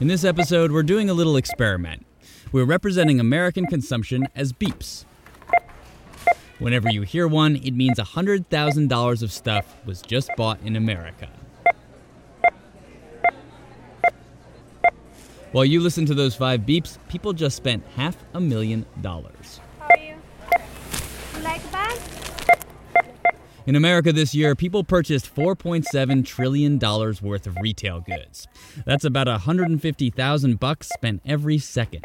In this episode, we're doing a little experiment. We're representing American consumption as beeps. Whenever you hear one, it means $100,000 of stuff was just bought in America. While you listen to those five beeps, people just spent half a million dollars. In America this year, people purchased $4.7 trillion worth of retail goods. That's about 150,000 bucks spent every second.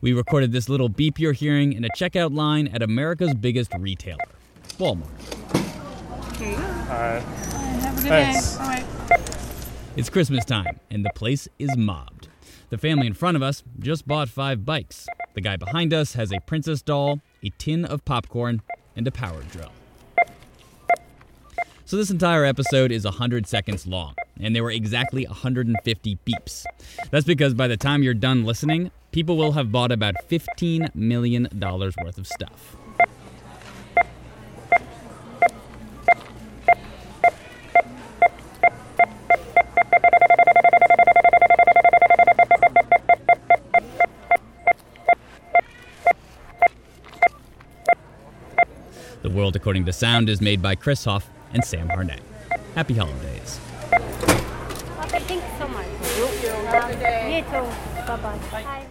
We recorded this little beep you're hearing in a checkout line at America's biggest retailer, Walmart. Here you go. Alright. Have a good Thanks. day. All right. It's Christmas time, and the place is mobbed. The family in front of us just bought five bikes. The guy behind us has a princess doll, a tin of popcorn, and a power drill. So, this entire episode is 100 seconds long, and there were exactly 150 beeps. That's because by the time you're done listening, people will have bought about $15 million worth of stuff. The World According to Sound is made by Chris Hoff and Sam Harnett. Happy holidays. Okay, thank you so much. You too. Bye-bye. Bye.